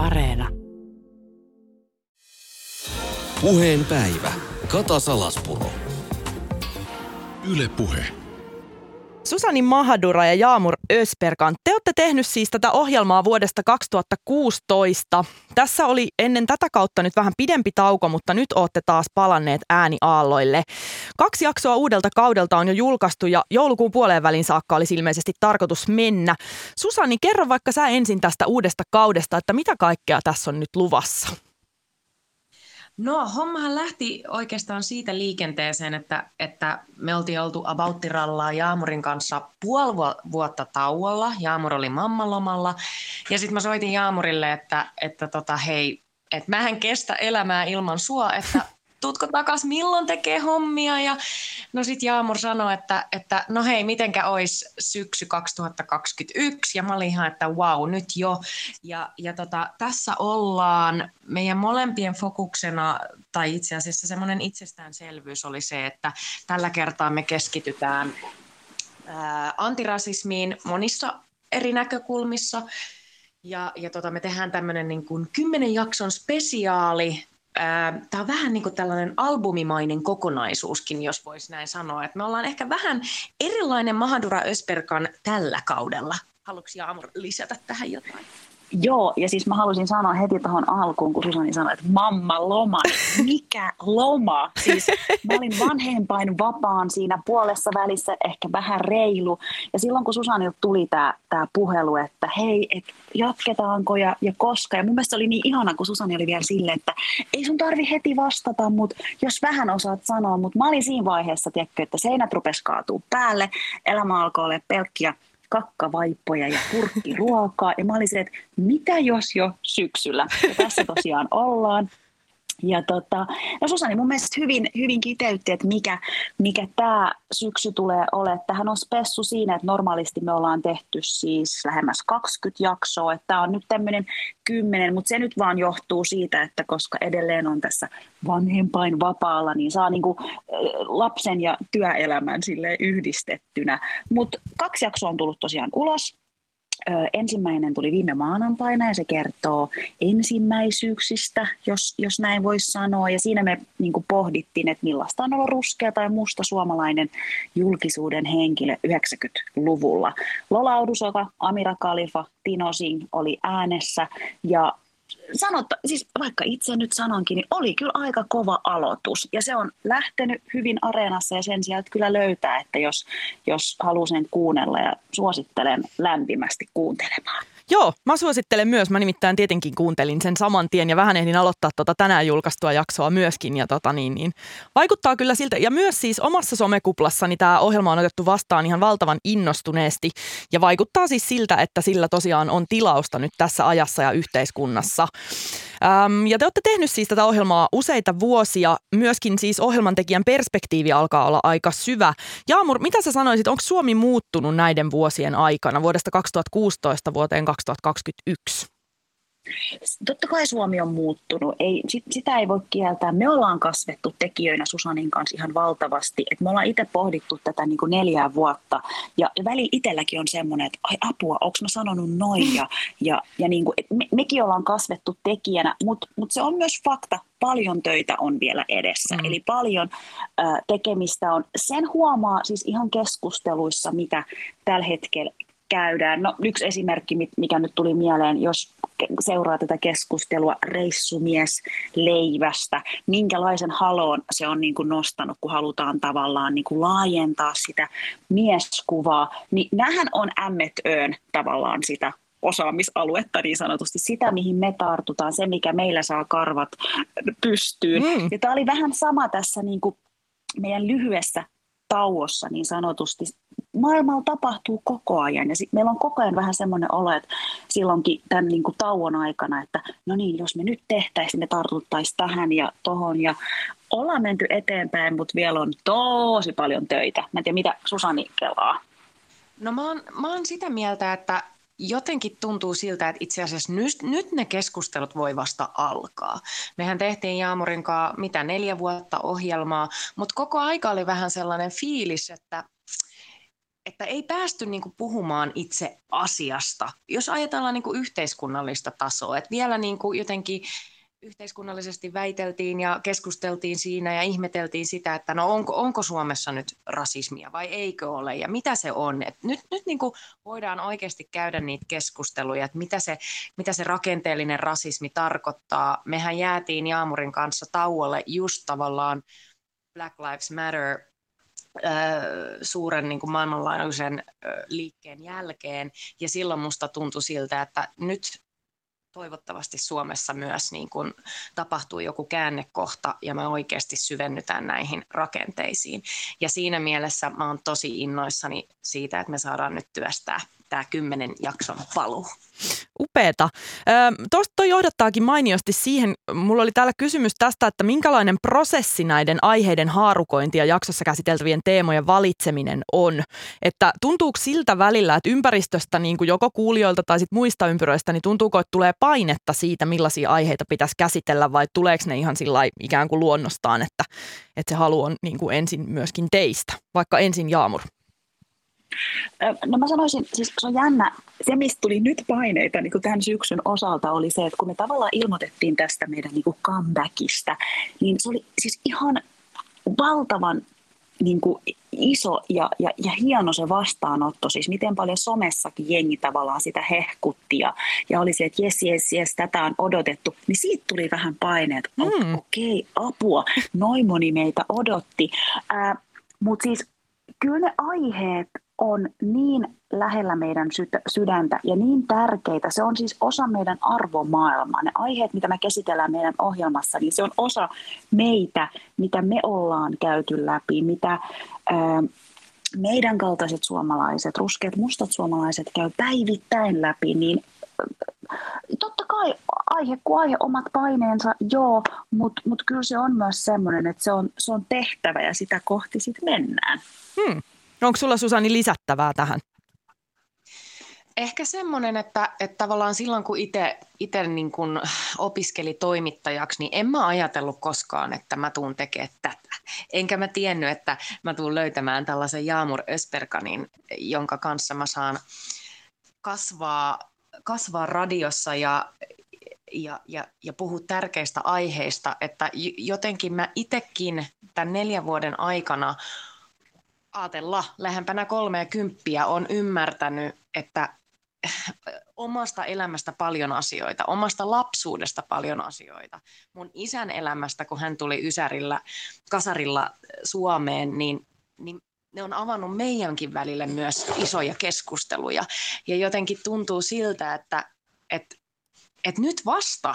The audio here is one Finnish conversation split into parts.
Areena. Puheen päivä. Kata Salaspuro. Yle Puhe. Susani Mahadura ja Jaamur Ösperkan, te olette tehnyt siis tätä ohjelmaa vuodesta 2016. Tässä oli ennen tätä kautta nyt vähän pidempi tauko, mutta nyt olette taas palanneet ääniaalloille. Kaksi jaksoa uudelta kaudelta on jo julkaistu ja joulukuun puoleen välin saakka olisi ilmeisesti tarkoitus mennä. Susani, kerro vaikka sä ensin tästä uudesta kaudesta, että mitä kaikkea tässä on nyt luvassa? No hommahan lähti oikeastaan siitä liikenteeseen, että, että me oltiin oltu Abauttirallaa Jaamurin kanssa puoli vuotta tauolla. Jaamur oli mammalomalla ja sitten mä soitin Jaamurille, että, että tota, hei, että mä en kestä elämää ilman sua, että tuutko takas, milloin tekee hommia? Ja no sitten Jaamur sanoi, että, että no hei, mitenkä olisi syksy 2021? Ja mä olin ihan, että wow, nyt jo. Ja, ja tota, tässä ollaan, meidän molempien fokuksena, tai itse asiassa semmoinen itsestäänselvyys oli se, että tällä kertaa me keskitytään ää, antirasismiin monissa eri näkökulmissa. Ja, ja tota, me tehdään tämmöinen niin kuin kymmenen jakson spesiaali tämä on vähän niin kuin tällainen albumimainen kokonaisuuskin, jos voisi näin sanoa. Että me ollaan ehkä vähän erilainen Mahadura Ösperkan tällä kaudella. Haluatko Jaamur lisätä tähän jotain? Joo, ja siis mä halusin sanoa heti tuohon alkuun, kun Susani sanoi, että mamma loma. Mikä loma? Siis mä olin vanhempain vapaan siinä puolessa välissä, ehkä vähän reilu. Ja silloin kun Susanilta tuli tämä tää puhelu, että hei, et jatketaanko ja, ja koska. Ja mun mielestä oli niin ihana, kun Susani oli vielä silleen, että ei sun tarvi heti vastata, mutta jos vähän osaat sanoa. Mutta mä olin siinä vaiheessa, tiedätkö, että seinät rupes kaatuu päälle, elämä alkoi olla pelkkiä kakkavaippoja ja purkkiruokaa. Ja mä olin se, että mitä jos jo syksyllä? Ja tässä tosiaan ollaan. Ja tota, no Susani mun mielestä hyvin, hyvin kiteytti, että mikä, mikä tämä syksy tulee olemaan. Tähän on spessu siinä, että normaalisti me ollaan tehty siis lähemmäs 20 jaksoa. Että tämä on nyt tämmöinen 10, mutta se nyt vaan johtuu siitä, että koska edelleen on tässä vanhempain vapaalla, niin saa niinku lapsen ja työelämän sille yhdistettynä. Mutta kaksi jaksoa on tullut tosiaan ulos ensimmäinen tuli viime maanantaina ja se kertoo ensimmäisyyksistä, jos, jos näin voisi sanoa. Ja siinä me niin pohdittiin, että millaista on ollut ruskea tai musta suomalainen julkisuuden henkilö 90-luvulla. Lola Odusoka, Amira Kalifa, Tino Singh oli äänessä ja sanotta, siis vaikka itse nyt sanonkin, niin oli kyllä aika kova aloitus. Ja se on lähtenyt hyvin areenassa ja sen sijaan kyllä löytää, että jos, jos haluaa sen kuunnella ja suosittelen lämpimästi kuuntelemaan. Joo, mä suosittelen myös. Mä nimittäin tietenkin kuuntelin sen saman tien ja vähän ehdin aloittaa tota tänään julkaistua jaksoa myöskin. Ja tota niin, niin. Vaikuttaa kyllä siltä. Ja myös siis omassa somekuplassani tämä ohjelma on otettu vastaan ihan valtavan innostuneesti. Ja vaikuttaa siis siltä, että sillä tosiaan on tilausta nyt tässä ajassa ja yhteiskunnassa. Ähm, ja te olette tehnyt siis tätä ohjelmaa useita vuosia. Myöskin siis ohjelmantekijän perspektiivi alkaa olla aika syvä. Jaamur, mitä sä sanoisit, onko Suomi muuttunut näiden vuosien aikana vuodesta 2016 vuoteen 2021? Totta kai Suomi on muuttunut, ei, sit, sitä ei voi kieltää. Me ollaan kasvettu tekijöinä Susanin kanssa ihan valtavasti. Et me ollaan itse pohdittu tätä niin kuin neljää vuotta ja, ja väli itselläkin on semmoinen, että ai apua, onko mä sanonut noin ja, ja, ja niin kuin, me, mekin ollaan kasvettu tekijänä, mutta mut se on myös fakta, paljon töitä on vielä edessä. Mm. Eli paljon äh, tekemistä on. Sen huomaa siis ihan keskusteluissa, mitä tällä hetkellä käydään. No, yksi esimerkki, mikä nyt tuli mieleen, jos seuraa tätä keskustelua reissumies leivästä, minkälaisen haloon se on niin kuin nostanut, kun halutaan tavallaan niin kuin laajentaa sitä mieskuvaa, niin nämähän on M&Öön tavallaan sitä osaamisaluetta niin sanotusti, sitä mihin me tartutaan, se mikä meillä saa karvat pystyyn. Mm. Ja tämä oli vähän sama tässä niin kuin meidän lyhyessä tauossa niin sanotusti maailmalla tapahtuu koko ajan ja sit meillä on koko ajan vähän semmoinen olo, että silloinkin tämän niin kuin tauon aikana, että no niin, jos me nyt tehtäisiin, me tartuttaisiin tähän ja tohon ja ollaan menty eteenpäin, mutta vielä on tosi paljon töitä. Mä en tiedä, mitä Susani kelaa. No mä oon, mä oon sitä mieltä, että jotenkin tuntuu siltä, että itse asiassa nyt, nyt ne keskustelut voi vasta alkaa. Mehän tehtiin Jaamurin kanssa mitä neljä vuotta ohjelmaa, mutta koko aika oli vähän sellainen fiilis, että että ei päästy niin kuin puhumaan itse asiasta. Jos ajatellaan niin kuin yhteiskunnallista tasoa, että vielä niin kuin jotenkin yhteiskunnallisesti väiteltiin ja keskusteltiin siinä ja ihmeteltiin sitä, että no onko, onko Suomessa nyt rasismia vai eikö ole ja mitä se on. Et nyt nyt niin kuin voidaan oikeasti käydä niitä keskusteluja, että mitä se, mitä se rakenteellinen rasismi tarkoittaa. Mehän jäätiin Jaamurin kanssa tauolle just tavallaan Black Lives Matter suuren niin kuin maailmanlaajuisen liikkeen jälkeen. Ja silloin musta tuntui siltä, että nyt toivottavasti Suomessa myös niin kuin tapahtuu joku käännekohta ja me oikeasti syvennytään näihin rakenteisiin. Ja siinä mielessä mä oon tosi innoissani siitä, että me saadaan nyt työstää tämä kymmenen jakson paluu. Upeeta. Tuosta johdattaakin mainiosti siihen, mulla oli täällä kysymys tästä, että minkälainen prosessi näiden aiheiden haarukointi ja jaksossa käsiteltävien teemojen valitseminen on. Että tuntuuko siltä välillä, että ympäristöstä niin kuin joko kuulijoilta tai sit muista ympyröistä, niin tuntuuko, että tulee painetta siitä, millaisia aiheita pitäisi käsitellä vai tuleeko ne ihan sillä ikään kuin luonnostaan, että, että se halu on niin kuin ensin myöskin teistä, vaikka ensin Jaamur? No mä sanoisin, siis se on jännä, se mistä tuli nyt paineita niin kuin tämän syksyn osalta oli se, että kun me tavallaan ilmoitettiin tästä meidän niin kuin comebackista, niin se oli siis ihan valtavan niin kuin iso ja, ja, ja hieno se vastaanotto, siis miten paljon somessakin jengi tavallaan sitä hehkutti ja, ja oli se, että jes, jes, jes, tätä on odotettu, niin siitä tuli vähän paineet, mm. okei, okay, apua, noin moni meitä odotti, äh, mutta siis kyllä ne aiheet on niin lähellä meidän sydäntä ja niin tärkeitä. Se on siis osa meidän arvomaailmaa. Ne aiheet, mitä me käsitellään meidän ohjelmassa, niin se on osa meitä, mitä me ollaan käyty läpi, mitä meidän kaltaiset suomalaiset, ruskeat mustat suomalaiset käy päivittäin läpi, niin totta kai aihe kuin aihe, omat paineensa, joo, mutta mut kyllä se on myös semmoinen, että se on, se on tehtävä ja sitä kohti sitten mennään. Hmm. Onko sulla Susani lisättävää tähän? Ehkä semmoinen, että, että tavallaan silloin kun itse niin opiskeli toimittajaksi, niin en mä ajatellut koskaan, että mä tuun tekemään tätä. Enkä mä tiennyt, että mä tuun löytämään tällaisen Jaamur Ösperkanin, jonka kanssa mä saan kasvaa, kasvaa radiossa ja, ja, ja, ja puhua tärkeistä aiheista. Että jotenkin mä itsekin tämän neljän vuoden aikana – ajatella lähempänä kolmea kymppiä on ymmärtänyt, että omasta elämästä paljon asioita, omasta lapsuudesta paljon asioita. Mun isän elämästä, kun hän tuli Ysärillä, Kasarilla Suomeen, niin, niin ne on avannut meidänkin välille myös isoja keskusteluja. Ja jotenkin tuntuu siltä, että, että, että nyt vasta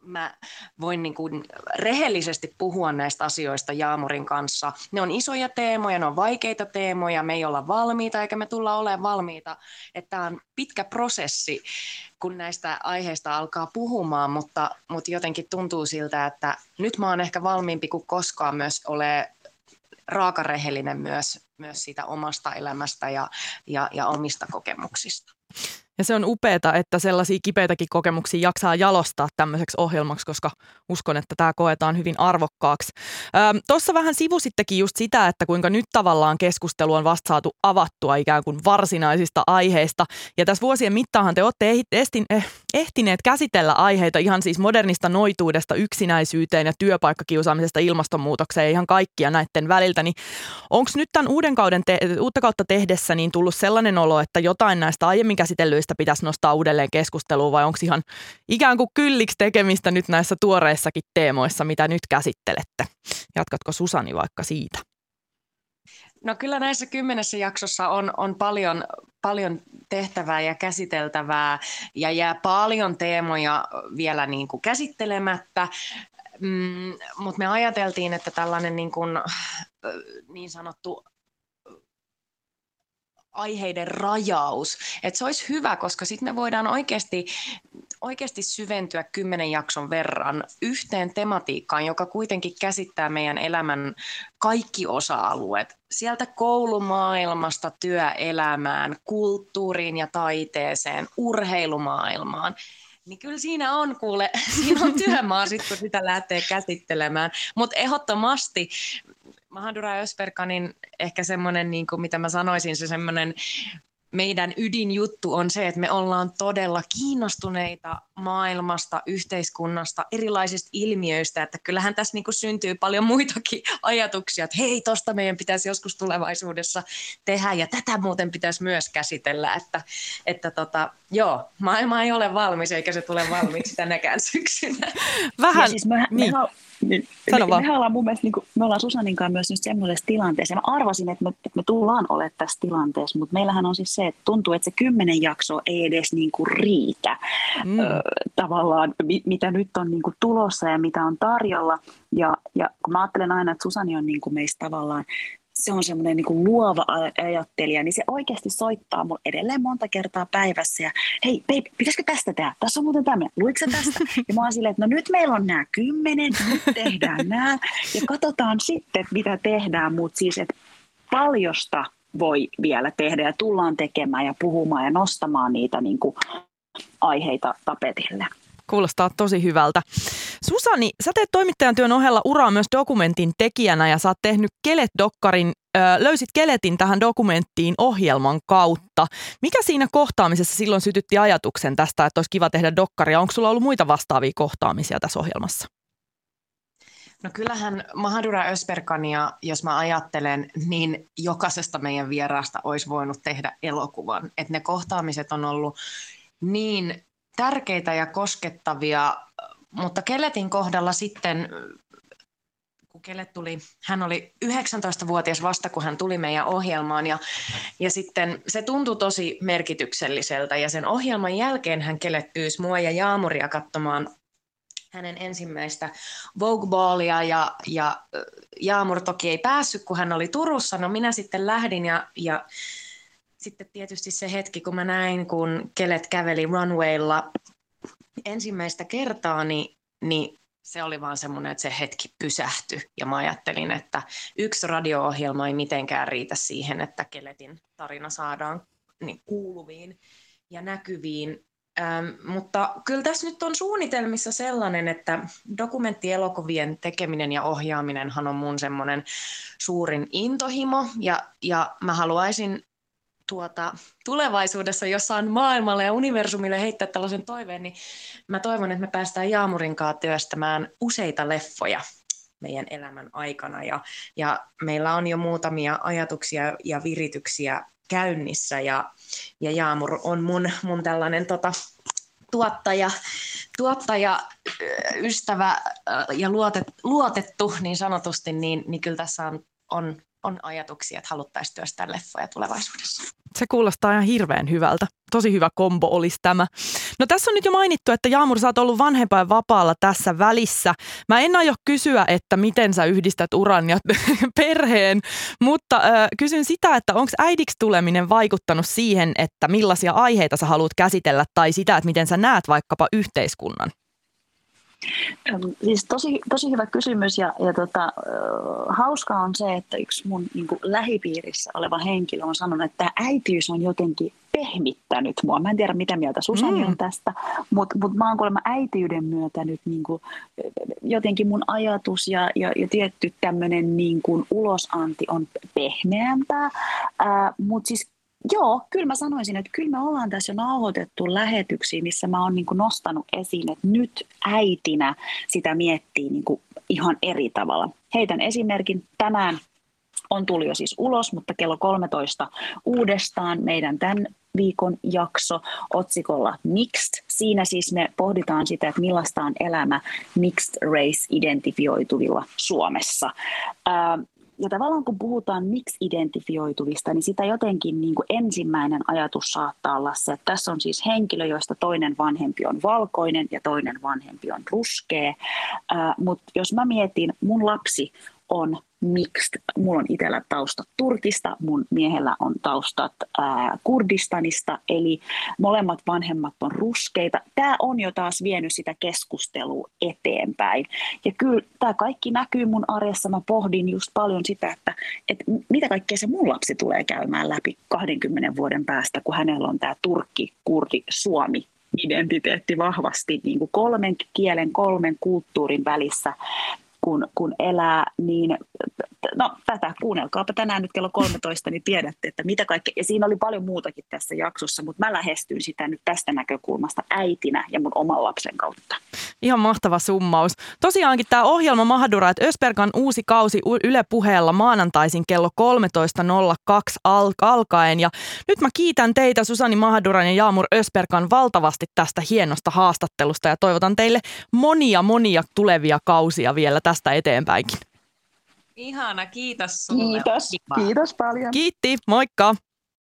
mä voin niin kuin rehellisesti puhua näistä asioista Jaamurin kanssa. Ne on isoja teemoja, ne on vaikeita teemoja, me ei olla valmiita eikä me tulla olemaan valmiita. Tämä on pitkä prosessi, kun näistä aiheista alkaa puhumaan, mutta, mutta jotenkin tuntuu siltä, että nyt mä oon ehkä valmiimpi kuin koskaan myös ole raakarehellinen myös, myös siitä omasta elämästä ja, ja, ja omista kokemuksista. Ja se on upeeta, että sellaisia kipeitäkin kokemuksia jaksaa jalostaa tämmöiseksi ohjelmaksi, koska uskon, että tämä koetaan hyvin arvokkaaksi. Tuossa vähän sivusittekin just sitä, että kuinka nyt tavallaan keskustelu on vasta saatu avattua ikään kuin varsinaisista aiheista. Ja tässä vuosien mittaahan te olette ehtin, eh, ehtineet käsitellä aiheita ihan siis modernista noituudesta yksinäisyyteen ja työpaikkakiusaamisesta ilmastonmuutokseen ja ihan kaikkia näiden väliltä. Niin onko nyt tämän uuden kauden te- uutta kautta tehdessä niin tullut sellainen olo, että jotain näistä aiemmin käsitellyistä pitäisi nostaa uudelleen keskusteluun vai onko ihan ikään kuin kylliksi tekemistä nyt näissä tuoreissakin teemoissa, mitä nyt käsittelette? Jatkatko Susani vaikka siitä? No kyllä näissä kymmenessä jaksossa on, on paljon, paljon tehtävää ja käsiteltävää ja jää paljon teemoja vielä niin kuin käsittelemättä. Mm, mutta me ajateltiin, että tällainen niin, kuin, niin sanottu aiheiden rajaus. Että se olisi hyvä, koska sitten me voidaan oikeasti, oikeasti syventyä kymmenen jakson verran yhteen tematiikkaan, joka kuitenkin käsittää meidän elämän kaikki osa-alueet. Sieltä koulumaailmasta työelämään, kulttuuriin ja taiteeseen, urheilumaailmaan niin kyllä siinä on kuule, siinä on työmaa sitten, kun sitä lähtee käsittelemään. Mutta ehdottomasti Mahadura Ösperkanin ehkä semmoinen, niin kuin mitä mä sanoisin, se semmoinen meidän ydinjuttu on se, että me ollaan todella kiinnostuneita maailmasta, yhteiskunnasta, erilaisista ilmiöistä, että kyllähän tässä niin kuin syntyy paljon muitakin ajatuksia, että hei, tosta meidän pitäisi joskus tulevaisuudessa tehdä ja tätä muuten pitäisi myös käsitellä, että, että tota, joo, maailma ei ole valmis eikä se tule valmiiksi tänäkään syksynä. Vähän, Ja siis me, niin. me, me, Sano me, vaan. me ollaan mun mielestä, niin kuin, me ollaan Susanin kanssa myös nyt semmoisessa tilanteessa. Ja mä arvasin, että me, että me tullaan olemaan tässä tilanteessa, mutta meillähän on siis se, että tuntuu, että se kymmenen jaksoa ei edes niin kuin riitä Mm. ö, tavallaan, mi, mitä nyt on niin kuin tulossa ja mitä on tarjolla. Ja, ja kun mä ajattelen aina, että Susani on niin kuin meistä tavallaan se on semmoinen niin kuin luova aj- ajattelija, niin se oikeasti soittaa mulle edelleen monta kertaa päivässä ja hei, babe, pitäisikö tästä tehdä? Tässä on muuten tämmöinen, luitko tästä? Ja mä oon silleen, että no nyt meillä on nämä kymmenen, nyt tehdään nämä ja katsotaan sitten, mitä tehdään, mutta siis, että paljosta voi vielä tehdä ja tullaan tekemään ja puhumaan ja nostamaan niitä niin kuin aiheita tapetille. Kuulostaa tosi hyvältä. Susani, sä teet toimittajan työn ohella uraa myös dokumentin tekijänä ja sä oot tehnyt Kelet-dokkarin, ö, löysit Keletin tähän dokumenttiin ohjelman kautta. Mikä siinä kohtaamisessa silloin sytytti ajatuksen tästä, että olisi kiva tehdä dokkaria? Onko sulla ollut muita vastaavia kohtaamisia tässä ohjelmassa? No kyllähän Mahadura Ösperkania, jos mä ajattelen, niin jokaisesta meidän vieraasta olisi voinut tehdä elokuvan. Että ne kohtaamiset on ollut niin tärkeitä ja koskettavia, mutta Keletin kohdalla sitten, kun Kelet tuli, hän oli 19-vuotias vasta, kun hän tuli meidän ohjelmaan ja, ja sitten se tuntui tosi merkitykselliseltä ja sen ohjelman jälkeen hän Kelet pyysi mua ja Jaamuria katsomaan hänen ensimmäistä Vogue-ballia ja, ja ö, Jaamur toki ei päässyt, kun hän oli Turussa. No minä sitten lähdin ja, ja sitten tietysti se hetki, kun mä näin, kun Kelet käveli runwaylla ensimmäistä kertaa, niin, niin se oli vaan semmoinen, että se hetki pysähtyi. Ja mä ajattelin, että yksi radio-ohjelma ei mitenkään riitä siihen, että Keletin tarina saadaan niin kuuluviin ja näkyviin. Ähm, mutta kyllä tässä nyt on suunnitelmissa sellainen, että dokumenttielokuvien tekeminen ja ohjaaminenhan on mun semmoinen suurin intohimo. Ja, ja mä haluaisin tuota, tulevaisuudessa jossain maailmalle ja universumille heittää tällaisen toiveen, niin mä toivon, että me päästään Jaamurin kanssa työstämään useita leffoja meidän elämän aikana. Ja, ja meillä on jo muutamia ajatuksia ja virityksiä käynnissä ja, ja Jaamur on mun, mun tällainen tota, tuottaja, tuottaja, ö, ystävä ö, ja luotet, luotettu niin sanotusti, niin, niin kyllä tässä on, on, on ajatuksia, että haluttaisiin työstää leffoja tulevaisuudessa. Se kuulostaa ihan hirveän hyvältä. Tosi hyvä kombo olisi tämä. No tässä on nyt jo mainittu, että Jaamur, sä oot ollut vanhempain vapaalla tässä välissä. Mä en aio kysyä, että miten sä yhdistät uran ja perheen, mutta äh, kysyn sitä, että onko äidiksi tuleminen vaikuttanut siihen, että millaisia aiheita sä haluat käsitellä tai sitä, että miten sä näet vaikkapa yhteiskunnan? Siis tosi, tosi hyvä kysymys ja, ja tota, hauskaa on se, että yksi mun niin kuin, lähipiirissä oleva henkilö on sanonut, että äitiys on jotenkin pehmittänyt mua. Mä en tiedä, mitä mieltä Susani Mm. on tästä, mutta mut mä oon kuulemma äitiyden myötä nyt niin kuin, jotenkin mun ajatus ja, ja, ja tietty tämmöinen niin kuin ulosanti on pehmeämpää, mutta siis Joo, kyllä mä sanoisin, että kyllä me ollaan tässä jo nauhoitettu lähetyksiä, missä mä oon niin nostanut esiin, että nyt äitinä sitä miettii niin ihan eri tavalla. Heitän esimerkin. Tänään on tullut jo siis ulos, mutta kello 13 uudestaan meidän tämän viikon jakso otsikolla Mixed. Siinä siis me pohditaan sitä, että millaista on elämä mixed race identifioituvilla Suomessa. Ja tavallaan kun puhutaan miksi-identifioituvista, niin sitä jotenkin niin kuin ensimmäinen ajatus saattaa olla se, että tässä on siis henkilö, joista toinen vanhempi on valkoinen ja toinen vanhempi on ruskea. Mutta jos mä mietin, mun lapsi on mixed. Mulla on itsellä taustat Turkista, mun miehellä on taustat ää, Kurdistanista, eli molemmat vanhemmat on ruskeita. Tämä on jo taas vienyt sitä keskustelua eteenpäin. Ja kyllä tämä kaikki näkyy mun arjessa. Mä pohdin just paljon sitä, että, että mitä kaikkea se mun lapsi tulee käymään läpi 20 vuoden päästä, kun hänellä on tämä Turkki, Kurdi, Suomi identiteetti vahvasti niin kuin kolmen kielen, kolmen kulttuurin välissä. Kun, kun elää, niin no tätä kuunnelkaapa tänään nyt kello 13, niin tiedätte, että mitä kaikkea, ja siinä oli paljon muutakin tässä jaksossa, mutta mä lähestyin sitä nyt tästä näkökulmasta äitinä ja mun oman lapsen kautta. Ihan mahtava summaus. Tosiaankin tämä ohjelma Mahdura, että Ösperkan uusi kausi Yle puheella maanantaisin kello 13.02 alkaen. Ja nyt mä kiitän teitä Susani Mahduran ja Jaamur Ösperkan valtavasti tästä hienosta haastattelusta ja toivotan teille monia monia tulevia kausia vielä tästä eteenpäinkin. Ihana, kiitos sulle. Kiitos, kiitos paljon. Kiitti, moikka!